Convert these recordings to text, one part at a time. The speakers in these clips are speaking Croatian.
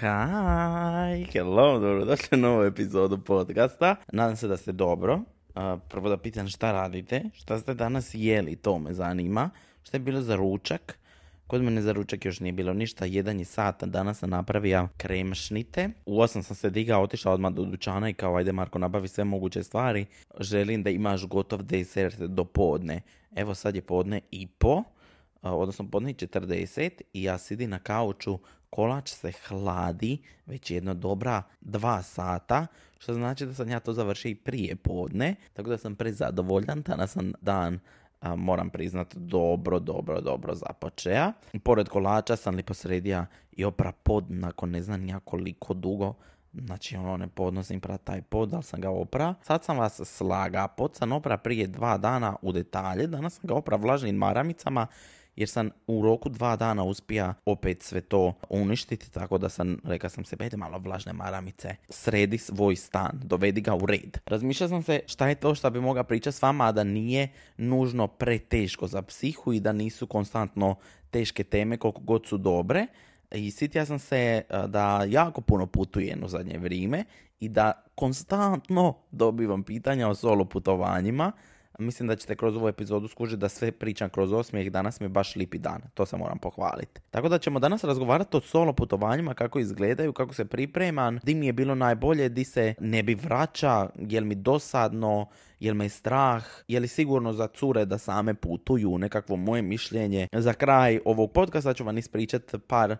Hi, hello, dobrodošli u novu epizodu podcasta. Nadam se da ste dobro. Prvo da pitam šta radite, šta ste danas jeli, to me zanima. Šta je bilo za ručak? Kod mene za ručak još nije bilo ništa, jedan je sat, danas sam napravio kremšnite. U osam sam se digao, otišao odmah do dućana i kao ajde Marko nabavi sve moguće stvari. Želim da imaš gotov desert do podne. Evo sad je podne i po, odnosno podne i 40 i ja sidim na kauču, kolač se hladi već jedno dobra dva sata, što znači da sam ja to završio i prije podne, tako da sam prezadovoljan, danas sam dan moram priznat, dobro, dobro, dobro započeja. Pored kolača sam li posredija i opra pod nakon ne znam ja koliko dugo. Znači ono ne podnosim pra taj pod, ali sam ga opra. Sad sam vas slaga, pod sam opra prije dva dana u detalje, danas sam ga opra vlažnim maramicama jer sam u roku dva dana uspija opet sve to uništiti, tako da sam, reka sam se, bede malo vlažne maramice, sredi svoj stan, dovedi ga u red. Razmišljao sam se šta je to što bi mogao pričati s vama, a da nije nužno preteško za psihu i da nisu konstantno teške teme koliko god su dobre. I sitio sam se a, da jako puno putujem u zadnje vrijeme i da konstantno dobivam pitanja o solo putovanjima. Mislim da ćete kroz ovu epizodu skužiti da sve pričam kroz osmijeh, danas mi je baš lipi dan, to se moram pohvaliti. Tako da ćemo danas razgovarati o solo putovanjima, kako izgledaju, kako se pripremam, di mi je bilo najbolje, di se ne bi vraća, jel mi dosadno, jel me je strah, je li sigurno za cure da same putuju, nekakvo moje mišljenje. Za kraj ovog podcasta ću vam ispričati par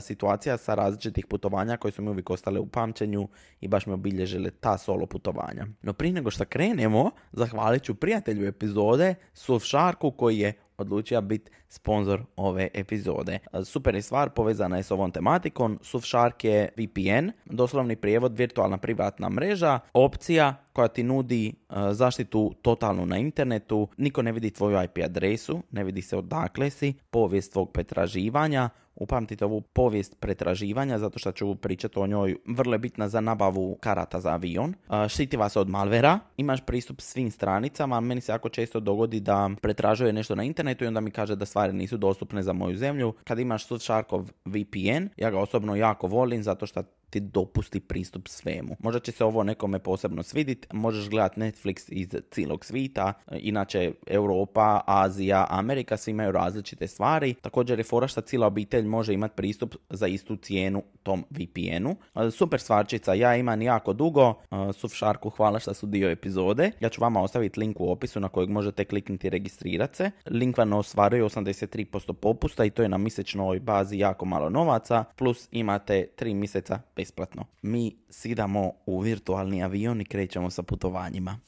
situacija sa različitih putovanja koje su mi uvijek ostale u pamćenju i baš me obilježile ta solo putovanja. No prije nego što krenemo, zahvalit ću prijatelju epizode, Surfsharku koji je odlučio biti sponsor ove epizode. E, Super je stvar, povezana je s ovom tematikom. Surfshark je VPN, doslovni prijevod virtualna privatna mreža, opcija koja ti nudi e, zaštitu totalnu na internetu, niko ne vidi tvoju IP adresu, ne vidi se odakle si, povijest tvog pretraživanja, upamtite ovu povijest pretraživanja zato što ću pričati o njoj vrlo je bitna za nabavu karata za avion. Štiti vas od malvera, imaš pristup svim stranicama, meni se jako često dogodi da pretražuje nešto na internetu i onda mi kaže da stvari nisu dostupne za moju zemlju. Kad imaš Surfsharkov VPN, ja ga osobno jako volim zato što ti dopusti pristup svemu. Možda će se ovo nekome posebno svidit, možeš gledat Netflix iz cijelog svita, inače Europa, Azija, Amerika, svi imaju različite stvari. Također je fora što cijela obitelj može imati pristup za istu cijenu tom VPN-u. E, Super stvarčica, ja imam jako dugo, e, Surfsharku hvala što su dio epizode. Ja ću vama ostaviti link u opisu na kojeg možete kliknuti i registrirati se. Link vam ostvaruje 83% popusta i to je na mjesečnoj bazi jako malo novaca, plus imate 3 mjeseca besplatno. Mi sidamo u virtualni avion i krećemo sa putovanjima.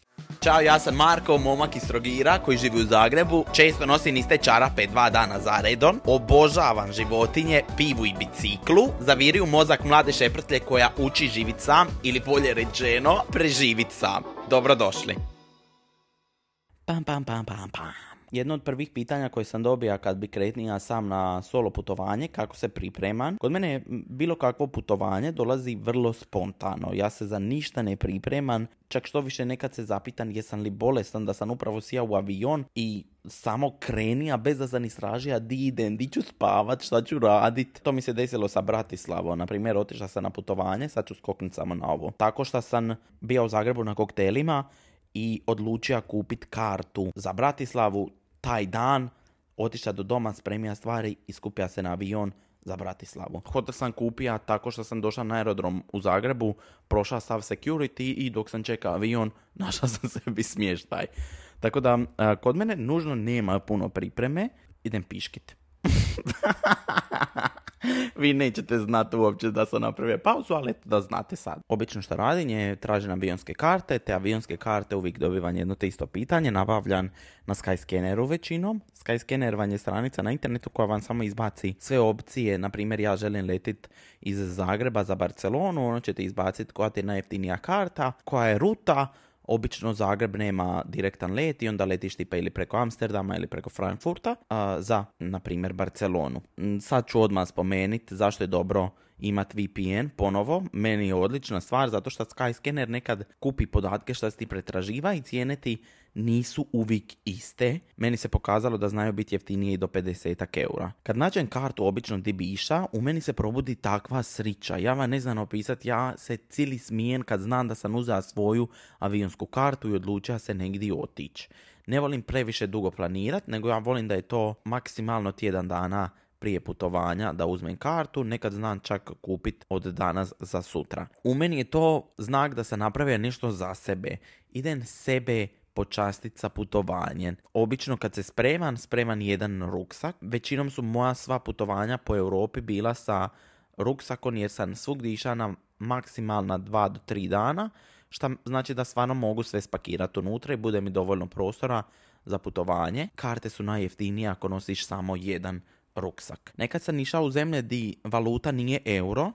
Ćao, ja sam Marko, momak iz Trogira koji živi u Zagrebu. Često nosim iste čarape dva dana za redom. Obožavam životinje, pivu i biciklu. Zaviri u mozak mlade šeprtlje koja uči živit sam ili bolje rečeno preživit sam. Dobrodošli. Pam, pam, pam, pam, pam. Jedno od prvih pitanja koje sam dobio kad bi kretnija sam na solo putovanje, kako se pripremam. Kod mene bilo kakvo putovanje dolazi vrlo spontano. Ja se za ništa ne pripremam. Čak što više nekad se zapitan jesam li bolestan da sam upravo sija u avion i samo kreni, a bez da sam istražija di idem, di ću spavat, šta ću radit. To mi se desilo sa Bratislavom. Na primjer, otišla sam na putovanje, sad ću skoknut samo na ovo. Tako što sam bio u Zagrebu na koktelima i odlučio kupit kartu za Bratislavu taj dan, otišao do doma, spremija stvari i skupija se na avion za Bratislavu. Hotel sam kupija tako što sam došao na aerodrom u Zagrebu, prošao sav security i dok sam čekao avion, našao sam sebi smještaj. Tako da, kod mene nužno nema puno pripreme, idem piškit. Vi nećete znati uopće da sam napravio pauzu, ali eto da znate sad. Obično što radim je tražim avionske karte, te avionske karte uvijek dobivam jedno te isto pitanje, nabavljan na Skyscanneru većinom. Skyscanner vam je stranica na internetu koja vam samo izbaci sve opcije, na primjer ja želim letit iz Zagreba za Barcelonu, ono ćete izbaciti koja ti je najjeftinija karta, koja je ruta, Obično Zagreb nema direktan let i onda letiš tipa ili preko Amsterdama ili preko Frankfurta za, na primjer, Barcelonu. Mm, Sad ću odmah spomenuti zašto je dobro imati VPN ponovo. Meni je odlična stvar zato što Skyscanner nekad kupi podatke što ti pretraživa i cijene ti nisu uvijek iste. Meni se pokazalo da znaju biti jeftinije i do 50 eura. Kad nađem kartu obično di u meni se probudi takva srića. Ja vam ne znam opisati, ja se cijeli smijen kad znam da sam uzela svoju avionsku kartu i odlučila se negdje otići. Ne volim previše dugo planirati, nego ja volim da je to maksimalno tjedan dana prije putovanja da uzmem kartu, nekad znam čak kupiti od danas za sutra. U meni je to znak da sam napravio nešto za sebe. Idem sebe počastiti sa putovanjem. Obično kad se spreman, spreman jedan ruksak. Većinom su moja sva putovanja po Europi bila sa ruksakom jer sam svugdje išao na maksimalna dva do tri dana, što znači da stvarno mogu sve spakirati unutra i bude mi dovoljno prostora za putovanje. Karte su najjeftinije ako nosiš samo jedan ruksak. Nekad sam išao u zemlje di valuta nije euro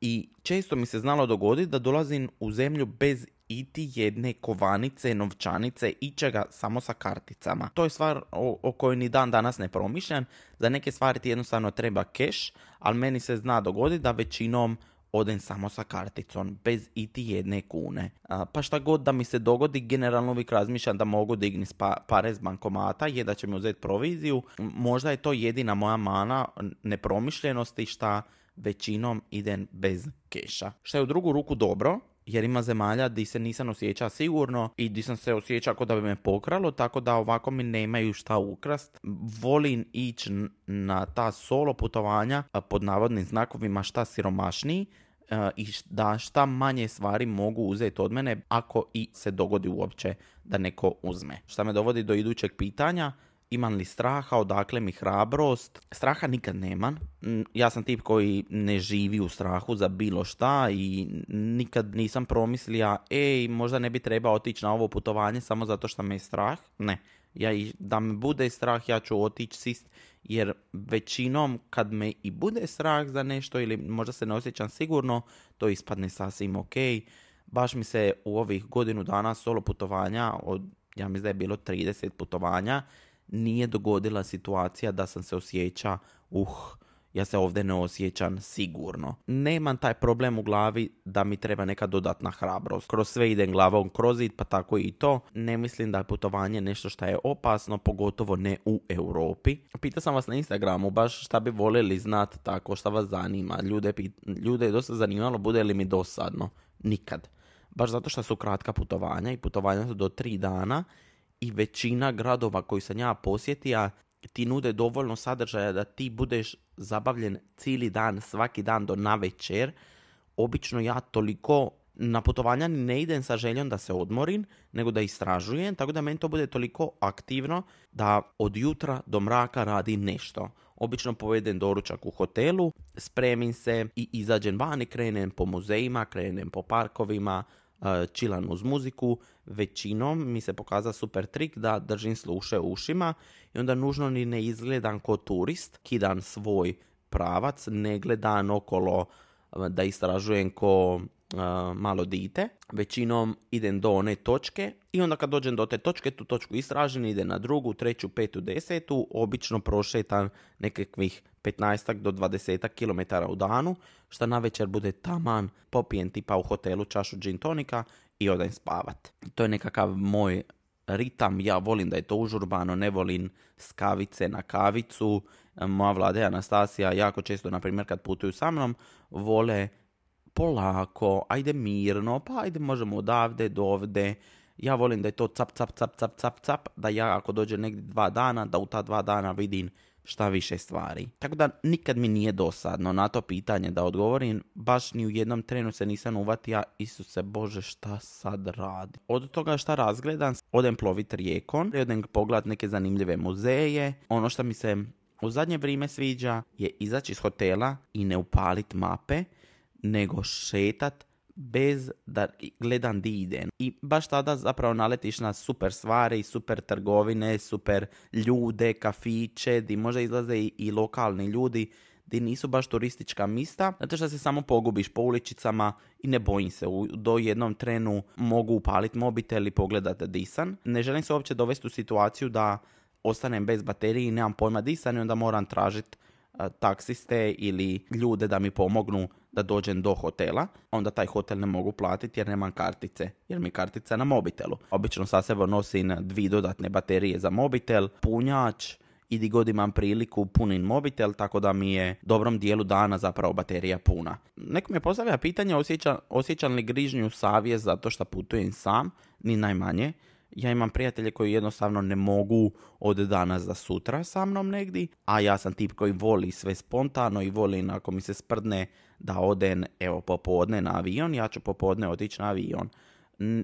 i često mi se znalo dogoditi da dolazim u zemlju bez iti jedne kovanice, novčanice, ičega samo sa karticama. To je stvar o, o kojoj ni dan danas ne promišljam. Za neke stvari ti jednostavno treba keš, ali meni se zna dogoditi da većinom odem samo sa karticom, bez iti jedne kune. pa šta god da mi se dogodi, generalno uvijek razmišljam da mogu digni pare s bankomata, je da će mi uzeti proviziju. Možda je to jedina moja mana nepromišljenosti šta većinom idem bez keša. Šta je u drugu ruku dobro, jer ima zemalja di se nisam osjećao sigurno i di sam se osjećao kao da bi me pokralo, tako da ovako mi nemaju šta ukrast. Volim ići na ta solo putovanja pod navodnim znakovima šta siromašniji, i da šta manje stvari mogu uzeti od mene ako i se dogodi uopće da neko uzme. Šta me dovodi do idućeg pitanja, imam li straha, odakle mi hrabrost. Straha nikad nemam. Ja sam tip koji ne živi u strahu za bilo šta i nikad nisam promislija, ej, možda ne bi trebao otići na ovo putovanje samo zato što me je strah. Ne, ja da me bude strah, ja ću otići sist, jer većinom kad me i bude strah za nešto ili možda se ne osjećam sigurno, to ispadne sasvim ok. Baš mi se u ovih godinu dana solo putovanja, od, ja mislim da je bilo 30 putovanja, nije dogodila situacija da sam se osjeća, uh, ja se ovdje ne osjećam sigurno. Nemam taj problem u glavi da mi treba neka dodatna hrabrost. Kroz sve idem glavom kroz it, pa tako i to. Ne mislim da je putovanje nešto što je opasno, pogotovo ne u Europi. Pitao sam vas na Instagramu baš šta bi voljeli znati tako, šta vas zanima. Ljude, ljude je dosta zanimalo, bude li mi dosadno. Nikad. Baš zato što su kratka putovanja i putovanja su do tri dana i većina gradova koji sam ja posjetio ti nude dovoljno sadržaja da ti budeš zabavljen cijeli dan, svaki dan do navečer. Obično ja toliko na putovanja ne idem sa željom da se odmorim, nego da istražujem, tako da meni to bude toliko aktivno da od jutra do mraka radim nešto. Obično povedem doručak u hotelu, spremim se i izađem van i krenem po muzejima, krenem po parkovima, čilan uz muziku, većinom mi se pokaza super trik da držim sluše ušima i onda nužno ni ne izgledam ko turist, kidam svoj pravac, ne gledam okolo da istražujem ko malo dite. Većinom idem do one točke i onda kad dođem do te točke, tu točku istražim, idem na drugu, treću, petu, desetu, obično prošetam nekakvih 15 do 20 km u danu, što na večer bude taman, popijem tipa u hotelu čašu gin tonika i odem spavat. To je nekakav moj ritam, ja volim da je to užurbano, ne volim skavice na kavicu. Moja vlada Anastasija jako često, na primjer kad putuju sa mnom, vole polako, ajde mirno, pa ajde možemo odavde do ovde. Ja volim da je to cap, cap, cap, cap, cap, cap, da ja ako dođe negdje dva dana, da u ta dva dana vidim šta više stvari. Tako da nikad mi nije dosadno na to pitanje da odgovorim, baš ni u jednom trenu se nisam uvatio, Isuse Bože šta sad radi. Od toga šta razgledam, odem plovit rijekom, odem pogledat neke zanimljive muzeje, ono što mi se u zadnje vrijeme sviđa je izaći iz hotela i ne upalit mape, nego šetat bez da gledam di idem. I baš tada zapravo naletiš na super stvari, super trgovine, super ljude, kafiće, di možda izlaze i, i lokalni ljudi, di nisu baš turistička mista, zato što se samo pogubiš po uličicama i ne bojim se, u, do jednom trenu mogu upaliti mobitel i pogledati disan. Ne želim se uopće dovesti u situaciju da ostanem bez baterije i nemam pojma disan i onda moram tražiti taksiste ili ljude da mi pomognu da dođem do hotela, onda taj hotel ne mogu platiti jer nemam kartice, jer mi kartica na mobitelu. Obično sa sebom nosim dvije dodatne baterije za mobitel, punjač, i di god imam priliku punim mobitel, tako da mi je dobrom dijelu dana zapravo baterija puna. Neko mi je postavlja pitanje osjeća, osjećam li grižnju savjest zato što putujem sam, ni najmanje. Ja imam prijatelje koji jednostavno ne mogu od danas za sutra sa mnom negdje, a ja sam tip koji voli sve spontano i voli ako mi se sprdne da odem, evo, popodne na avion, ja ću popodne otići na avion.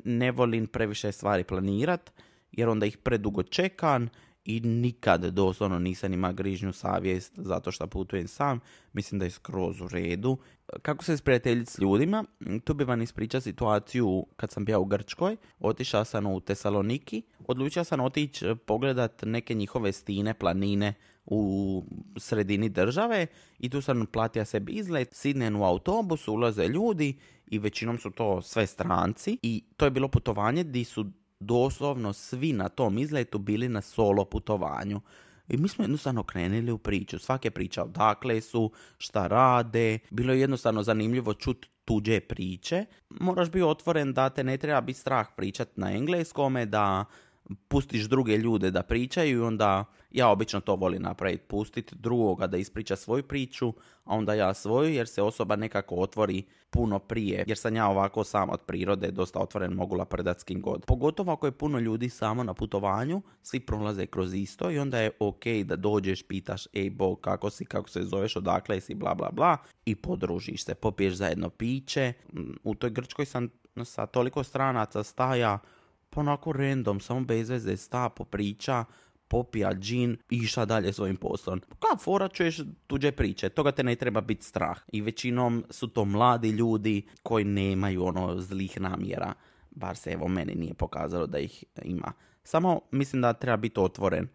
ne volim previše stvari planirat, jer onda ih predugo čekam i nikad doslovno nisam ima grižnju savjest zato što putujem sam. Mislim da je skroz u redu. Kako se sprijateljiti s ljudima? Tu bi vam ispričao situaciju kad sam bio u Grčkoj. Otišao sam u Tesaloniki. Odlučio sam otići eh, pogledat neke njihove stine, planine u sredini države i tu sam platio sebi izlet, sidnem u autobus, ulaze ljudi i većinom su to sve stranci i to je bilo putovanje gdje su doslovno svi na tom izletu bili na solo putovanju. I mi smo jednostavno krenuli u priču. Svake priča odakle su, šta rade. Bilo je jednostavno zanimljivo čut tuđe priče. Moraš biti otvoren da te ne treba biti strah pričati na engleskome, da pustiš druge ljude da pričaju i onda ja obično to volim napraviti, pustiti drugoga da ispriča svoju priču, a onda ja svoju jer se osoba nekako otvori puno prije, jer sam ja ovako sam od prirode dosta otvoren, mogu lapredat god. Pogotovo ako je puno ljudi samo na putovanju, svi prolaze kroz isto i onda je ok da dođeš, pitaš, ej bo, kako si, kako se zoveš, odakle si, bla bla bla, i podružiš se, popiješ zajedno piće. U toj Grčkoj sam sa toliko stranaca staja, pa onako random, samo bez veze sta, popriča, popija džin i iša dalje svojim poslom. Ka fora čuješ tuđe priče, toga te ne treba biti strah. I većinom su to mladi ljudi koji nemaju ono zlih namjera. Bar se evo meni nije pokazalo da ih ima. Samo mislim da treba biti otvoren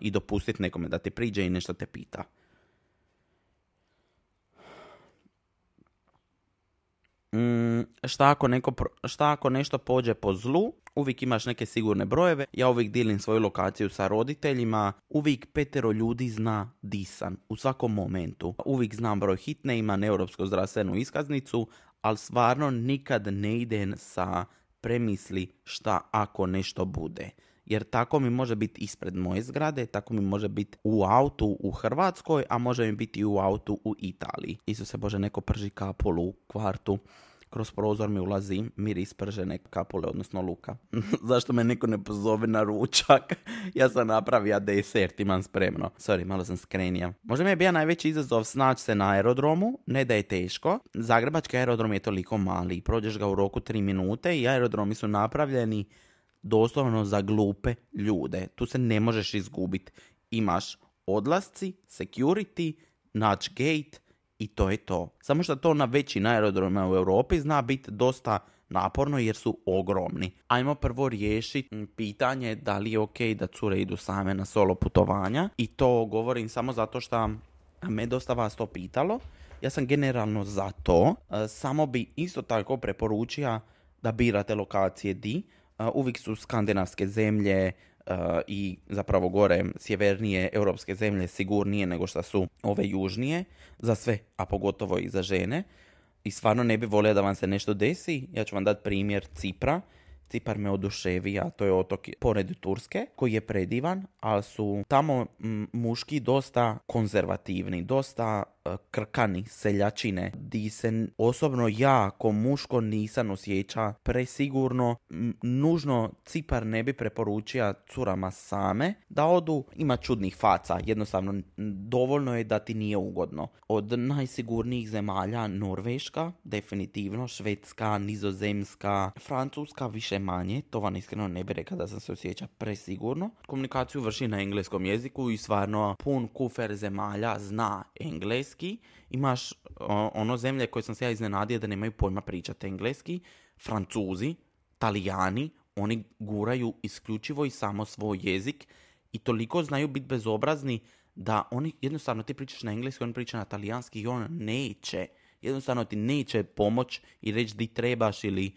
i dopustiti nekome da te priđe i nešto te pita. Mm, šta, ako neko, šta ako nešto pođe po zlu, uvijek imaš neke sigurne brojeve, ja uvijek dilim svoju lokaciju sa roditeljima, uvijek petero ljudi zna disan u svakom momentu. Uvijek znam broj hitne, imam europsku zdravstvenu iskaznicu, ali stvarno nikad ne idem sa premisli šta ako nešto bude. Jer tako mi može biti ispred moje zgrade, tako mi može biti u autu u Hrvatskoj, a može mi biti i u autu u Italiji. Isuse Bože, neko prži kapulu u kvartu kroz prozor mi ulazi miris pržene kapule, odnosno luka. Zašto me neko ne pozove na ručak? ja sam napravio desert, imam spremno. Sorry, malo sam skrenija. Možda mi je bio najveći izazov snaći se na aerodromu, ne da je teško. Zagrebački aerodrom je toliko mali, prođeš ga u roku 3 minute i aerodromi su napravljeni doslovno za glupe ljude. Tu se ne možeš izgubiti. Imaš odlasci, security, naći gate, i to je to. Samo što to na većim aerodromima u Europi zna biti dosta naporno jer su ogromni. Ajmo prvo riješiti pitanje da li je ok da cure idu same na solo putovanja i to govorim samo zato što me dosta vas to pitalo. Ja sam generalno za to, e, samo bi isto tako preporučio da birate lokacije di. Uvijek su skandinavske zemlje, i zapravo gore sjevernije europske zemlje sigurnije nego što su ove južnije za sve, a pogotovo i za žene. I stvarno ne bi volio da vam se nešto desi. Ja ću vam dati primjer Cipra. Cipar me oduševi, a to je otok pored Turske, koji je predivan, ali su tamo muški dosta konzervativni, dosta krkani, seljačine, di se osobno ja ko muško nisam osjeća presigurno, nužno Cipar ne bi preporučio curama same da odu, ima čudnih faca, jednostavno dovoljno je da ti nije ugodno. Od najsigurnijih zemalja Norveška, definitivno, Švedska, Nizozemska, Francuska više manje, to vam iskreno ne bi rekao da sam se osjeća presigurno. Komunikaciju vrši na engleskom jeziku i stvarno pun kufer zemalja zna engleski engleski, imaš ono zemlje koje sam se ja iznenadio da nemaju pojma pričati engleski, francuzi, talijani, oni guraju isključivo i samo svoj jezik i toliko znaju biti bezobrazni da oni jednostavno ti pričaš na engleski, on priča na talijanski i on neće. Jednostavno ti neće pomoć i reći di trebaš ili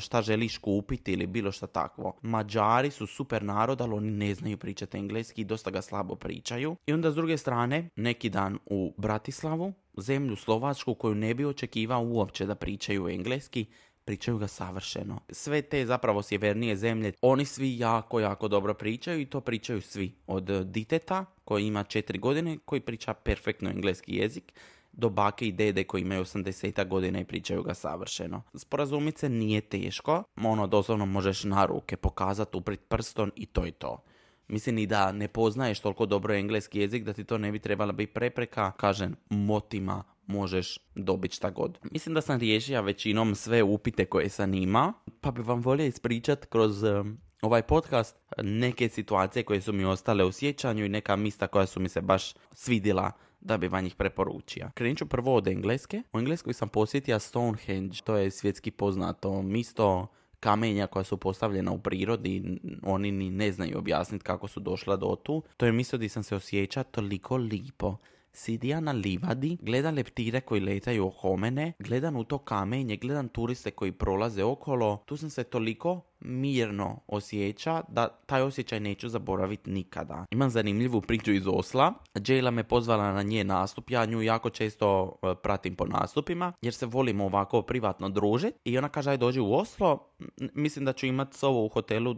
šta želiš kupiti ili bilo šta takvo. Mađari su super narod, ali oni ne znaju pričati engleski i dosta ga slabo pričaju. I onda s druge strane, neki dan u Bratislavu, zemlju Slovačku koju ne bi očekivao uopće da pričaju engleski, pričaju ga savršeno. Sve te zapravo sjevernije zemlje, oni svi jako, jako dobro pričaju i to pričaju svi. Od diteta koji ima četiri godine, koji priča perfektno engleski jezik, do bake i dede koji imaju 80 godina i pričaju ga savršeno. Sporazumit se nije teško, ono doslovno možeš na ruke pokazati, uprit prstom i to je to. Mislim i da ne poznaješ toliko dobro engleski jezik da ti to ne bi trebala biti prepreka, kažem, motima možeš dobiti šta god. Mislim da sam riješio većinom sve upite koje sam ima, pa bi vam volio ispričat kroz um, ovaj podcast neke situacije koje su mi ostale u sjećanju i neka mista koja su mi se baš svidjela da bi vam ih preporučio. Krenut ću prvo od engleske. U engleskoj sam posjetio Stonehenge, to je svjetski poznato misto kamenja koja su postavljena u prirodi, oni ni ne znaju objasniti kako su došla do tu. To je misto gdje sam se osjeća toliko lipo. Sidija na livadi, gledam leptire koji letaju oko mene, gledam u to kamenje, gledam turiste koji prolaze okolo. Tu sam se toliko mirno osjeća da taj osjećaj neću zaboraviti nikada. Imam zanimljivu priču iz Osla. Jayla me pozvala na nje nastup, ja nju jako često e, pratim po nastupima jer se volimo ovako privatno družiti i ona kaže aj dođi u Oslo, mislim da ću imati sobu u hotelu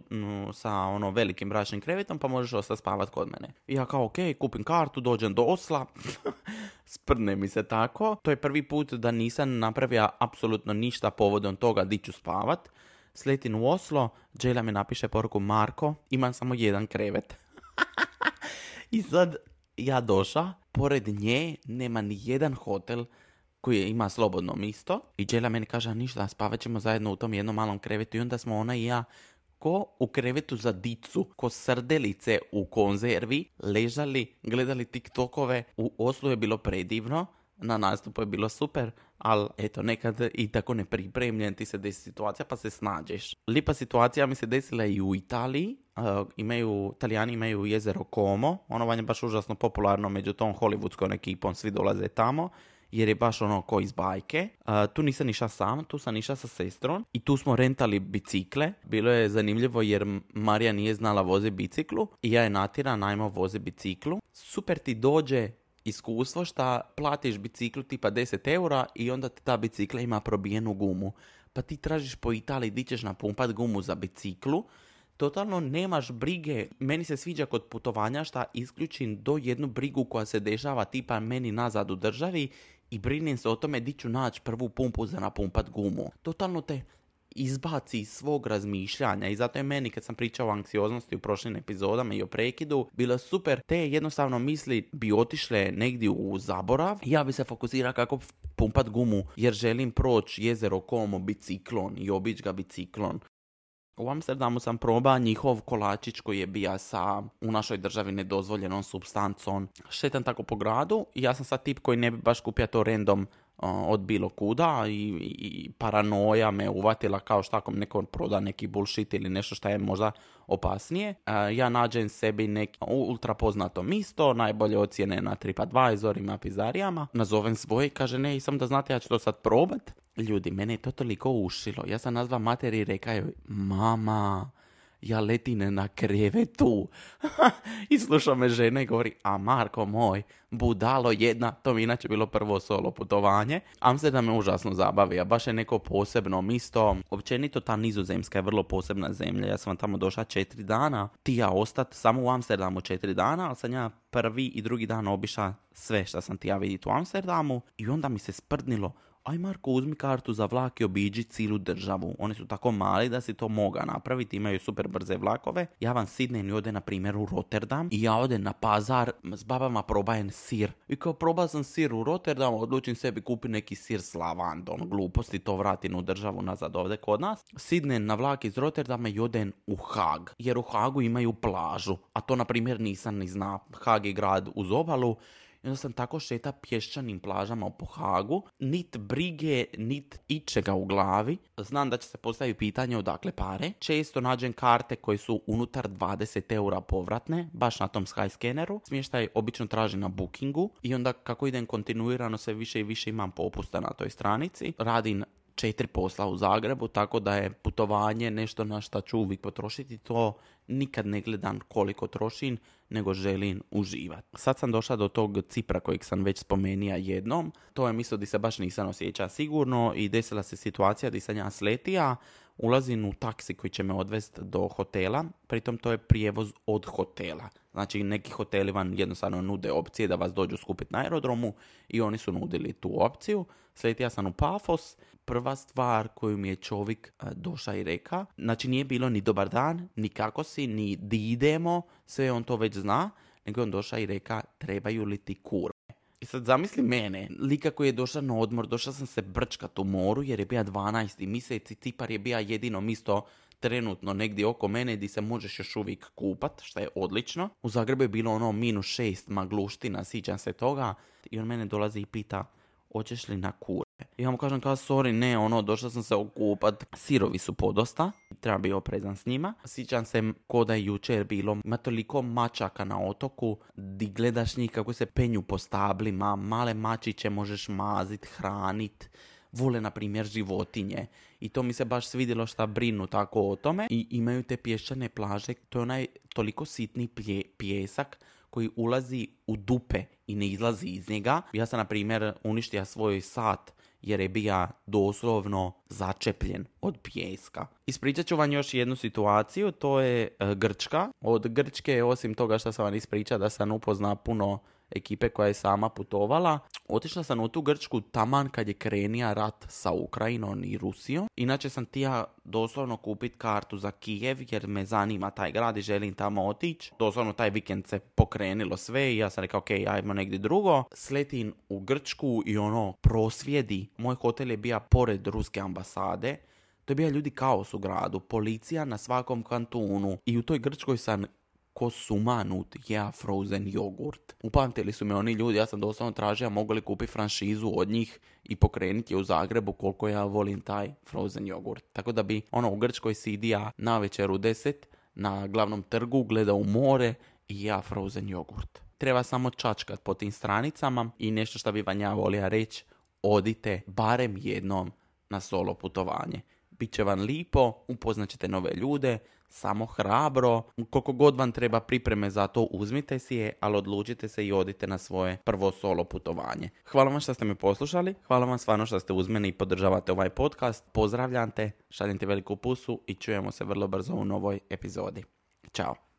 sa ono velikim bračnim krevetom pa možeš ostati spavat kod mene. I ja kao ok, kupim kartu, dođem do Osla, sprne mi se tako. To je prvi put da nisam napravio apsolutno ništa povodom toga di ću spavat sletim u Oslo, Jayla mi napiše poruku Marko, imam samo jedan krevet. I sad ja došla, pored nje nema ni jedan hotel koji ima slobodno misto i Jayla meni kaže ništa, spavat ćemo zajedno u tom jednom malom krevetu i onda smo ona i ja ko u krevetu za dicu, ko srdelice u konzervi, ležali, gledali tiktokove. U Oslu je bilo predivno, na nastupu je bilo super, ali eto, nekad i tako nepripremljen ti se desi situacija pa se snađeš. Lipa situacija mi se desila i u Italiji, uh, imaju, Italijani imaju jezero Como, ono vam je baš užasno popularno među tom hollywoodskom ekipom, svi dolaze tamo jer je baš ono ko iz bajke. Uh, tu nisam išla sam, tu sam išla sa sestrom i tu smo rentali bicikle. Bilo je zanimljivo jer Marija nije znala voze biciklu i ja je natira najmo voze biciklu. Super ti dođe iskustvo što platiš biciklu tipa 10 eura i onda ti ta bicikla ima probijenu gumu. Pa ti tražiš po Italiji di ćeš napumpat gumu za biciklu, totalno nemaš brige. Meni se sviđa kod putovanja što isključim do jednu brigu koja se dešava tipa meni nazad u državi i brinem se o tome di ću naći prvu pumpu za napumpat gumu. Totalno te izbaci iz svog razmišljanja i zato je meni kad sam pričao o anksioznosti u prošlim epizodama i o prekidu bilo super te jednostavno misli bi otišle negdje u zaborav ja bi se fokusirao kako pumpat gumu jer želim proći jezero Komo biciklon i obići ga biciklon. U Amsterdamu sam probao njihov kolačić koji je bija sa u našoj državi nedozvoljenom substancom. Šetam tako po gradu i ja sam sad tip koji ne bi baš kupio to random od bilo kuda i, i, paranoja me uvatila kao šta ako neko proda neki bullshit ili nešto što je možda opasnije. Ja nađem sebi neko ultra poznato misto, najbolje ocjene na TripAdvisorima, pizarijama. Nazovem svoje i kaže ne, sam da znate ja ću to sad probat. Ljudi, mene je to toliko ušilo. Ja sam nazva materi i rekao joj, mama, ja letine na krevetu. I sluša me žena i govori, a Marko moj, budalo jedna, to mi inače bilo prvo solo putovanje. Amsterdam me užasno zabavio, baš je neko posebno misto. Općenito ta nizozemska je vrlo posebna zemlja, ja sam tamo došla četiri dana. Ti ja ostat samo u Amsterdamu četiri dana, ali sam ja prvi i drugi dan obiša sve što sam ti ja vidjeti u Amsterdamu. I onda mi se sprdnilo, aj Marko uzmi kartu za vlak i obiđi cilu državu. Oni su tako mali da si to moga napraviti, imaju super brze vlakove. Ja vam Sidney ode na primjer u Rotterdam i ja odem na pazar s babama probajem sir. I kao proba sam sir u Rotterdamu, odlučim sebi kupi neki sir s lavandom. Gluposti to vratim u državu nazad ovdje kod nas. Sidnem na vlak iz Rotterdama i odem u Hag. Jer u Hagu imaju plažu. A to na primjer nisam ni zna. Hag je grad uz obalu i onda sam tako šeta pješčanim plažama u Hagu, nit brige, nit ičega u glavi. Znam da će se postaviti pitanje odakle pare. Često nađem karte koje su unutar 20 eura povratne, baš na tom Skyscanneru. Smještaj obično traži na bookingu i onda kako idem kontinuirano sve više i više imam popusta na toj stranici. Radim četiri posla u Zagrebu, tako da je putovanje nešto na šta ću uvijek potrošiti. To nikad ne gledam koliko trošim, nego želim uživati. Sad sam došla do tog Cipra kojeg sam već spomenija jednom. To je misto di se baš nisam osjeća sigurno i desila se situacija di sam ja sletija, ulazim u taksi koji će me odvesti do hotela, pritom to je prijevoz od hotela. Znači neki hoteli vam jednostavno nude opcije da vas dođu skupiti na aerodromu i oni su nudili tu opciju. Sletija sam u Pafos, prva stvar koju mi je čovjek e, došao i reka, znači nije bilo ni dobar dan, ni kako si, ni di idemo, sve on to već zna, nego on došao i reka trebaju li ti kur. I sad zamisli mene, lika koji je došao na odmor, došao sam se brčkat u moru jer je bio 12. mjesec i Cipar je bio jedino misto trenutno negdje oko mene gdje se možeš još uvijek kupat, što je odlično. U Zagrebu je bilo ono minus šest magluština, sićam se toga. I on mene dolazi i pita, hoćeš li na kur? Ja mu kažem kao, sorry, ne, ono, došla sam se okupat. Sirovi su podosta, treba biti oprezan s njima. Sjećam se ko da je jučer bilo, ima toliko mačaka na otoku, di gledaš njih kako se penju po stablima, male mačiće možeš mazit, hranit, vole, na primjer, životinje. I to mi se baš svidjelo šta brinu tako o tome. I imaju te pješčane plaže, to je onaj toliko sitni pjesak koji ulazi u dupe i ne izlazi iz njega. Ja sam, na primjer, uništio svoj sat jer je bija doslovno začepljen od pijeska. Ispričat ću vam još jednu situaciju, to je e, Grčka. Od Grčke, osim toga što sam vam ispričao da sam upozna puno ekipe koja je sama putovala. Otišla sam u tu Grčku taman kad je krenija rat sa Ukrajinom i Rusijom. Inače sam tija doslovno kupit kartu za Kijev jer me zanima taj grad i želim tamo otići. Doslovno taj vikend se pokrenilo sve i ja sam rekao ok, ajmo negdje drugo. Sletim u Grčku i ono prosvjedi. Moj hotel je bio pored ruske ambasade. To je bio ljudi kaos u gradu, policija na svakom kantunu i u toj Grčkoj sam ko sumanut ja frozen jogurt. Upamtili su me oni ljudi, ja sam doslovno tražio mogu li kupiti franšizu od njih i pokrenuti je u Zagrebu koliko ja volim taj frozen jogurt. Tako da bi ono u Grčkoj sidija na večer u deset na glavnom trgu gleda u more i ja frozen jogurt. Treba samo čačkat po tim stranicama i nešto što bi vam ja volio reći, odite barem jednom na solo putovanje. Biće vam lipo, upoznat ćete nove ljude, samo hrabro. Koliko god vam treba pripreme za to, uzmite si je, ali odlučite se i odite na svoje prvo solo putovanje. Hvala vam što ste me poslušali, hvala vam stvarno što ste uz mene i podržavate ovaj podcast. Pozdravljam te, šaljem ti veliku pusu i čujemo se vrlo brzo u novoj epizodi. Ćao!